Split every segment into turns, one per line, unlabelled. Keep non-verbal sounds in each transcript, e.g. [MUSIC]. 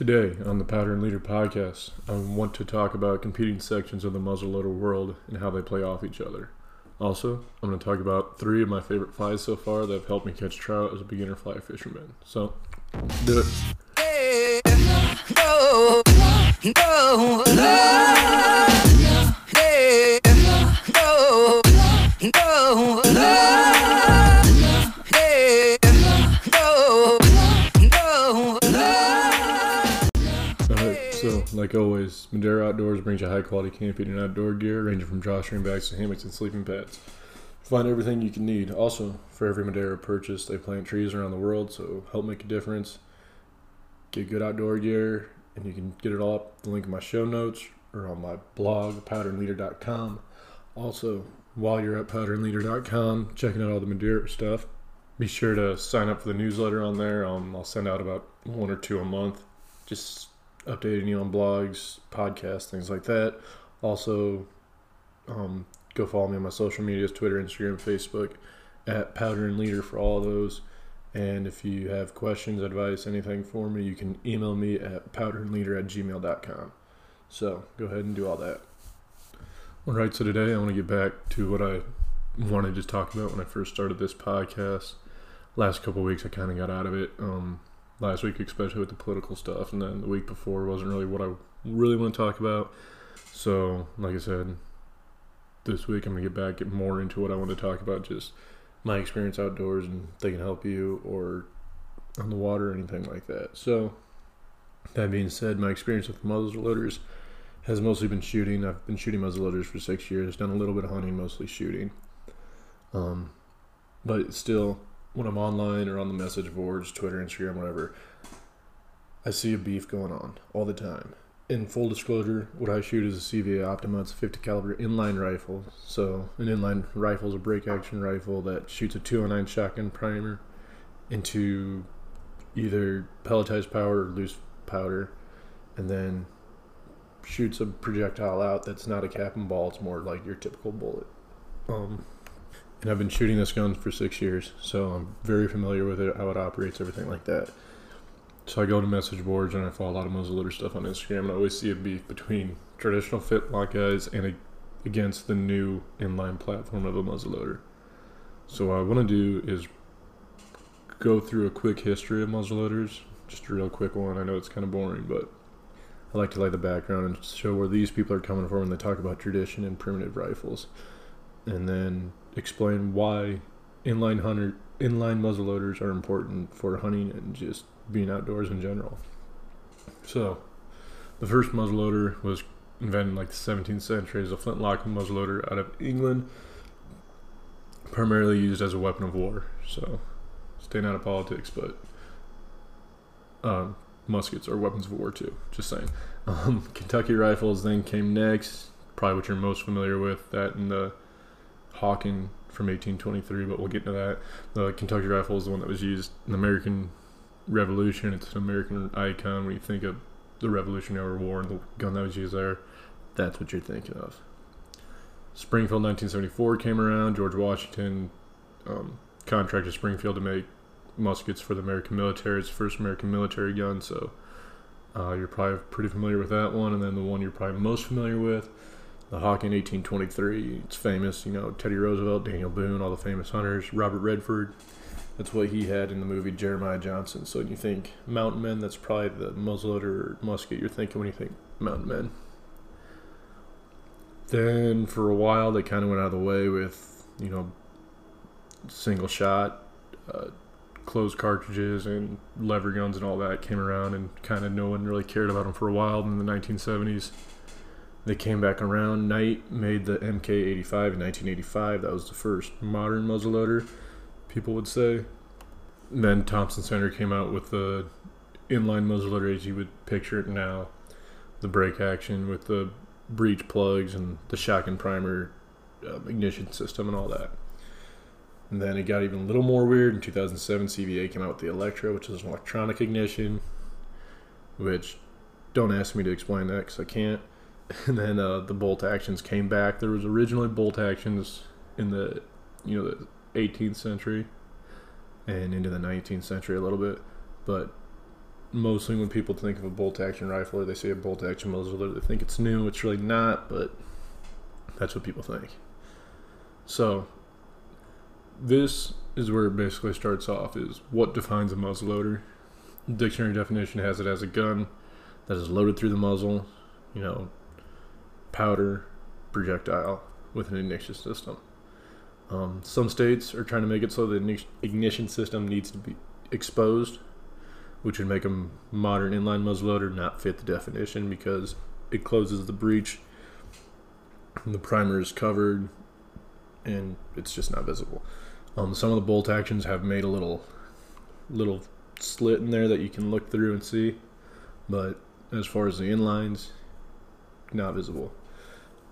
Today on the Powder and Leader podcast, I want to talk about competing sections of the muzzleloader world and how they play off each other. Also, I'm going to talk about three of my favorite flies so far that have helped me catch trout as a beginner fly fisherman. So, do it.
No, no, no,
like always, Madera Outdoors brings you high quality camping and outdoor gear ranging from drawstring bags to hammocks and sleeping pads. Find everything you can need. Also, for every Madera purchase, they plant trees around the world, so help make a difference. Get good outdoor gear, and you can get it all up the link in my show notes or on my blog, powderandleader.com. Also, while you're at powderandleader.com, checking out all the Madera stuff, be sure to sign up for the newsletter on there. Um, I'll send out about one or two a month, just updating you on blogs, podcasts, things like that. Also, um, go follow me on my social medias Twitter, Instagram, Facebook at Powder and Leader for all those. And if you have questions, advice, anything for me, you can email me at powderandleader at gmail.com. So go ahead and do all that. All right, so today I want to get back to what I wanted to talk about when I first started this podcast. Last couple weeks, I kind of got out of it. Um, last week, especially with the political stuff, and then the week before wasn't really what I really want to talk about. So, like I said, this week I'm gonna get back, get more into what I want to talk about, just my experience outdoors, and they can help you or on the water or anything like that. So, that being said, my experience with muzzleloaders has mostly been shooting. I've been shooting muzzleloaders for six years. Done a little bit of hunting, mostly shooting. Um, but still, when I'm online or on the message boards, Twitter, Instagram, whatever, I see a beef going on all the time. In full disclosure, what I shoot is a CVA Optima. It's a 50 caliber inline rifle. So an inline rifle is a break action rifle that shoots a 209 shotgun primer into either pelletized powder or loose powder, and then shoots a projectile out that's not a cap and ball. It's more like your typical bullet. Um, and I've been shooting this gun for six years, so I'm very familiar with it, how it operates, everything like that. So I go to message boards and I follow a lot of muzzleloader stuff on Instagram, and I always see a beef between traditional flintlock guys and a, against the new inline platform of a muzzleloader. So what I want to do is go through a quick history of muzzleloaders, just a real quick one. I know it's kind of boring, but I like to lay the background and show where these people are coming from when they talk about tradition and primitive rifles, and then explain why inline hunter inline muzzleloaders are important for hunting and just being outdoors in general. So, the first muzzleloader was invented in like the 17th century as a flintlock muzzleloader out of England, primarily used as a weapon of war. So, staying out of politics, but um, muskets are weapons of war too. Just saying. [LAUGHS] Um, Kentucky rifles then came next, probably what you're most familiar with. That and the Hawken from 1823, but we'll get to that. The Kentucky rifle is the one that was used in the American Revolution. It's an American icon when you think of the Revolutionary War and the gun that was used there. That's what you're thinking of. Springfield 1974 came around. George Washington um, contracted Springfield to make muskets for the American military. It's the first American military gun, so uh, you're probably pretty familiar with that one. And then the one you're probably most familiar with, the Hawken 1823. It's famous, you know, Teddy Roosevelt, Daniel Boone, all the famous hunters, Robert Redford. That's what he had in the movie Jeremiah Johnson. So when you think mountain men, that's probably the muzzleloader or musket you're thinking when you think mountain men. Then for a while they kind of went out of the way with, you know, single shot, uh, closed cartridges and lever guns and all that came around and kind of no one really cared about them for a while in the 1970s. They came back around. Knight made the MK85 in 1985. That was the first modern muzzleloader, people would say. And then Thompson Center came out with the inline muzzleloader as you would picture it now. The break action with the breech plugs and the shotgun primer um, ignition system and all that. And then it got even a little more weird. In 2007, CVA came out with the Electra, which is an electronic ignition, which don't ask me to explain that because I can't. And then uh, the bolt actions came back. There was originally bolt actions in the, you know, the 18th century and into the 19th century a little bit, but mostly when people think of a bolt action rifle or they say a bolt action muzzleloader, they think it's new. It's really not, but that's what people think. So this is where it basically starts off is what defines a muzzleloader. Dictionary definition has it as a gun that is loaded through the muzzle, you know, powder, projectile with an ignition system. Um, some states are trying to make it so the ignition system needs to be exposed, which would make a modern inline muzzleloader not fit the definition because it closes the breech, the primer is covered, and it's just not visible. Um, some of the bolt actions have made a little little slit in there that you can look through and see, but as far as the inlines, not visible.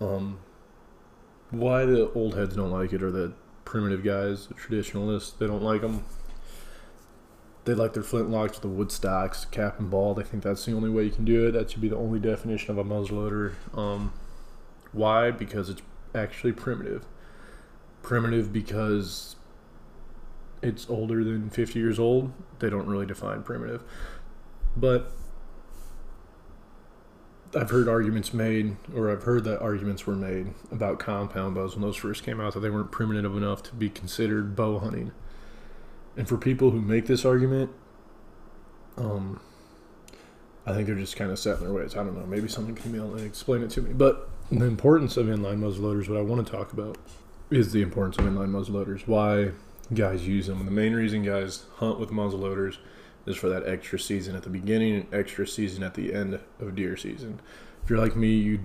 Um, why the old heads don't like it, or the primitive guys, the traditionalists, they don't like them. They like their flintlocks the wood stocks, cap and ball. They think that's the only way you can do it. That should be the only definition of a muzzleloader. Um, why? Because it's actually primitive. Primitive because it's older than 50 years old. They don't really define primitive. But I've heard arguments made, or I've heard that arguments were made about compound bows when those first came out that they weren't primitive enough to be considered bow hunting. And for people who make this argument, um, I think they're just kind of set in their ways. I don't know. Maybe someone can email and explain it to me. But the importance of inline muzzleloaders, what I want to talk about, is the importance of inline muzzleloaders. Why guys use them. And the main reason guys hunt with muzzleloaders is for that extra season at the beginning and extra season at the end of deer season. If you're like me, you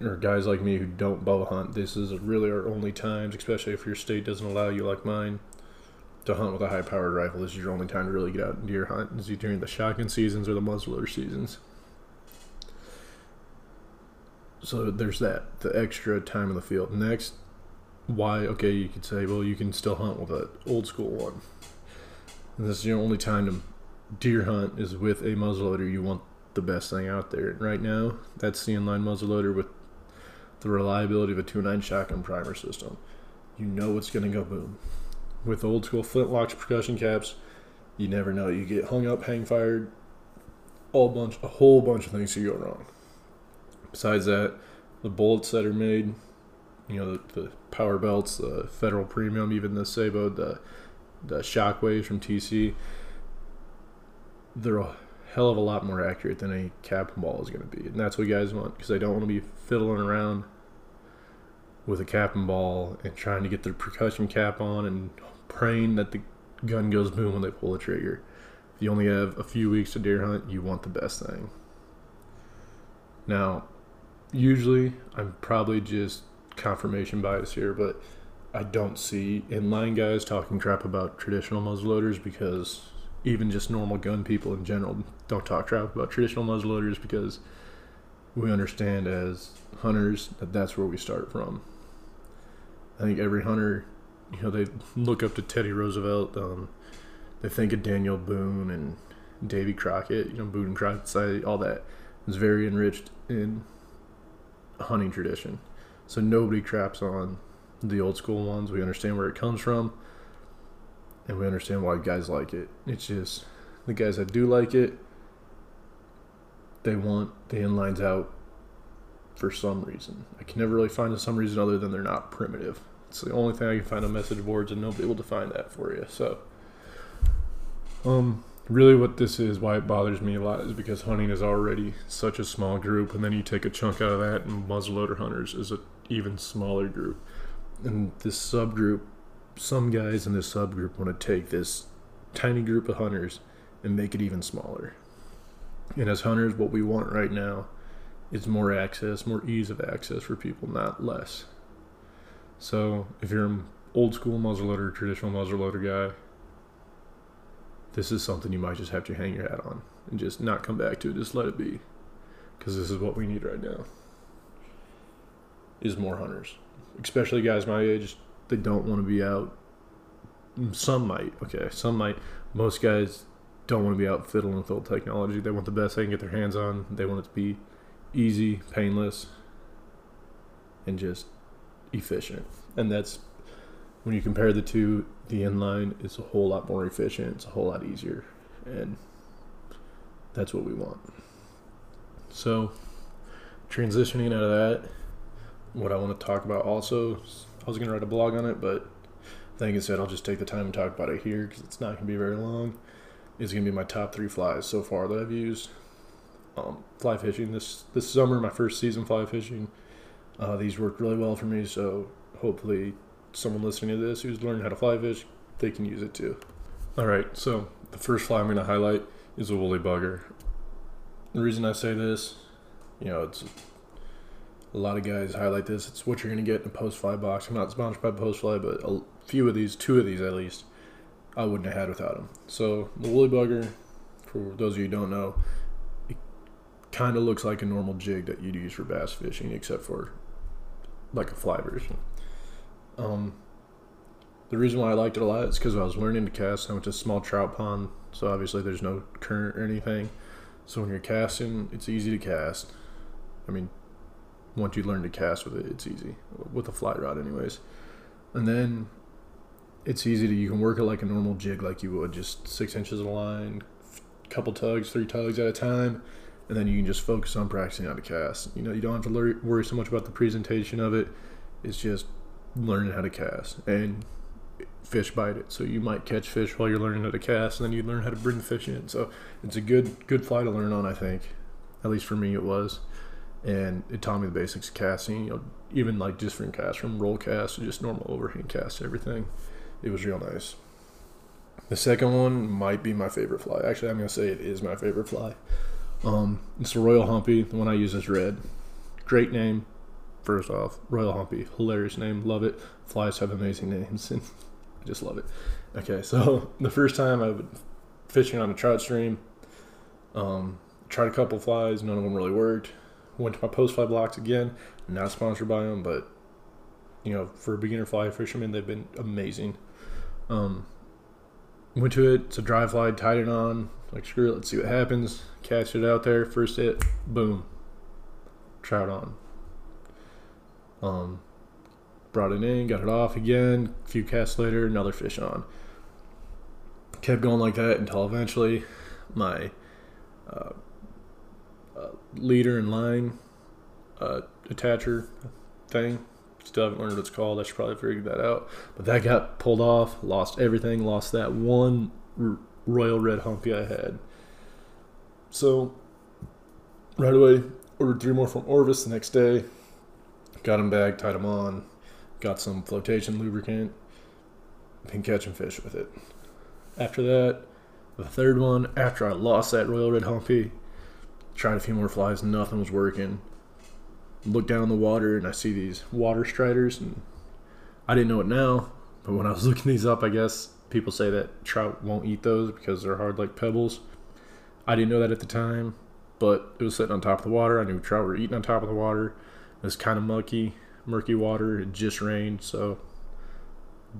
or guys like me who don't bow hunt, this is really our only times, especially if your state doesn't allow you like mine to hunt with a high powered rifle. This is your only time to really get out and deer hunt is during the shotgun seasons or the muzzleloader seasons. So there's that, the extra time in the field. Next, why okay you could say well you can still hunt with an old school one and this is your only time to deer hunt is with a muzzleloader. You want the best thing out there. And right now that's the inline muzzleloader with the reliability of a 2.9 shotgun primer system. You know it's going to go boom. With old school flintlocks percussion caps you never know. You get hung up hang fired all bunch a whole bunch of things could go wrong. Besides that the bullets that are made you know the, the power belts, the Federal Premium, even the sabot, the the Shockwaves from TC. They're a hell of a lot more accurate than a cap ball is going to be, and that's what guys want because they don't want to be fiddling around with a cap and ball and trying to get their percussion cap on and praying that the gun goes boom when they pull the trigger. If you only have a few weeks to deer hunt, you want the best thing. Now, usually I'm probably just confirmation bias here, but I don't see inline guys talking crap about traditional muzzleloaders because even just normal gun people in general don't talk crap about traditional muzzleloaders because we understand as hunters that that's where we start from. I think every hunter, you know, they look up to Teddy Roosevelt. Um, they think of Daniel Boone and Davy Crockett. You know, Boone and Crockett all that is very enriched in hunting tradition. So nobody craps on the old school ones. We understand where it comes from, and we understand why guys like it. It's just the guys that do like it, they want the inlines out for some reason. I can never really find a some reason other than they're not primitive. It's the only thing I can find on message boards, and nobody will define that for you. So, um, really, what this is, why it bothers me a lot, is because hunting is already such a small group, and then you take a chunk out of that, and muzzleloader hunters is a even smaller group. And this subgroup, some guys in this subgroup want to take this tiny group of hunters and make it even smaller. And as hunters, what we want right now is more access, more ease of access for people, not less. So if you're an old school muzzleloader, traditional muzzleloader guy, this is something you might just have to hang your hat on and just not come back to. It. Just let it be, because this is what we need right now is more hunters, especially guys my age. They don't want to be out. Some might, okay, some might. Most guys don't want to be out fiddling with old technology. They want the best they can get their hands on. They want it to be easy, painless, and just efficient. And that's when you compare the two, the inline is a whole lot more efficient. It's a whole lot easier, and That's what we want. So, transitioning out of that, what I want to talk about also, I was going to write a blog on it, but like I said, I'll just take the time and talk about it here because it's not going to be very long. Is going to be my top three flies so far that I've used. Um, fly fishing this this summer, my first season fly fishing. Uh, these worked really well for me, so hopefully someone listening to this who's learning how to fly fish, they can use it too. All right, so the first fly I'm going to highlight is a woolly bugger. The reason I say this, you know, it's a lot of guys highlight this. It's what you're going to get in a Postfly box. I'm not sponsored by Postfly, but a few of these, two of these at least, I wouldn't have had without them. So the woolly bugger, for those of you who don't know, it kind of looks like a normal jig that you'd use for bass fishing, except for like a fly version. Um, the reason why I liked it a lot is because I was learning to cast. I went to a small trout pond, so obviously there's no current or anything. So when you're casting, it's easy to cast. I mean, once you learn to cast with it, it's easy with a fly rod, anyways. And then it's easy to you can work it like a normal jig, like you would, just six inches of line, couple tugs, three tugs at a time, and then you can just focus on practicing how to cast. You know, you don't have to lur- worry so much about the presentation of it. It's just learning how to cast and fish bite it. So you might catch fish while you're learning how to cast, and then you learn how to bring the fish in. So it's a good good fly to learn on. I think, at least for me, it was, and it taught me the basics of casting. You know, even like different casts from roll cast to just normal overhand cast, everything. It was real nice. The second one might be my favorite fly. Actually, I'm gonna say it is my favorite fly. Um, it's the Royal Humpy. The one I use is red. Great name. First off, Royal Humpy, hilarious name, love it. Flies have amazing names, and [LAUGHS] I just love it. Okay, so [LAUGHS] the first time I was fishing on a trout stream, um, tried a couple flies, none of them really worked. Went to my Postfly blocks again, not sponsored by them, but you know, for a beginner fly fisherman, they've been amazing. Um, went to it, it's a dry fly, tied it on, like screw it, let's see what happens. Cast it out there, first hit, boom, trout on. Um, brought it in, got it off again. A few casts later, another fish on. Kept going like that until eventually my uh, leader and line uh, attacher thing. Still haven't learned what it's called. I should probably figure that out. But that got pulled off. Lost everything. Lost that one r- royal red humpy I had. So right away ordered three more from Orvis the next day. Got them back, tied them on, got some flotation lubricant, been catching fish with it. After that, the third one, after I lost that Royal Red Humpy, tried a few more flies, nothing was working. Look down in the water and I see these water striders, and I didn't know it now, but when I was [LAUGHS] looking these up, I guess people say that trout won't eat those because they're hard like pebbles. I didn't know that at the time, but it was sitting on top of the water. I knew trout were eating on top of the water. It was kind of mucky, murky water. It just rained, so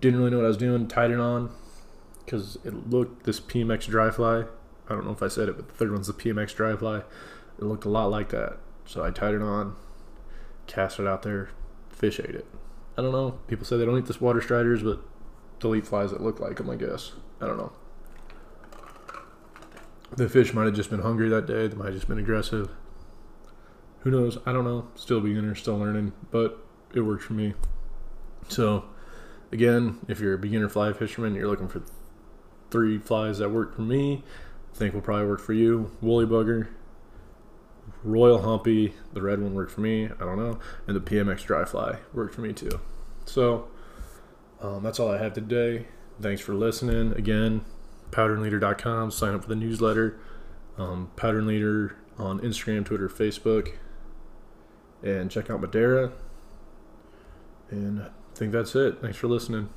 didn't really know what I was doing. Tied it on because it looked this PMX dry fly. I don't know if I said it, but the third one's the PMX dry fly. It looked a lot like that, so I tied it on, cast it out there. Fish ate it. I don't know. People say they don't eat this water striders, but they'll eat flies that look like them. I guess. I don't know. The fish might have just been hungry that day. They might have just been aggressive. Who knows? I don't know. Still beginner, still learning, but it worked for me. So, again, if you're a beginner fly fisherman, you're looking for three flies that work for me. Think will probably work for you. Woolly bugger, Royal Humpy, the red one worked for me. I don't know, and the PMX dry fly worked for me too. So, um, that's all I have today. Thanks for listening. Again, powderleader.com. Sign up for the newsletter. Um, Powder Leader on Instagram, Twitter, Facebook. And check out Madera. And I think that's it. Thanks for listening.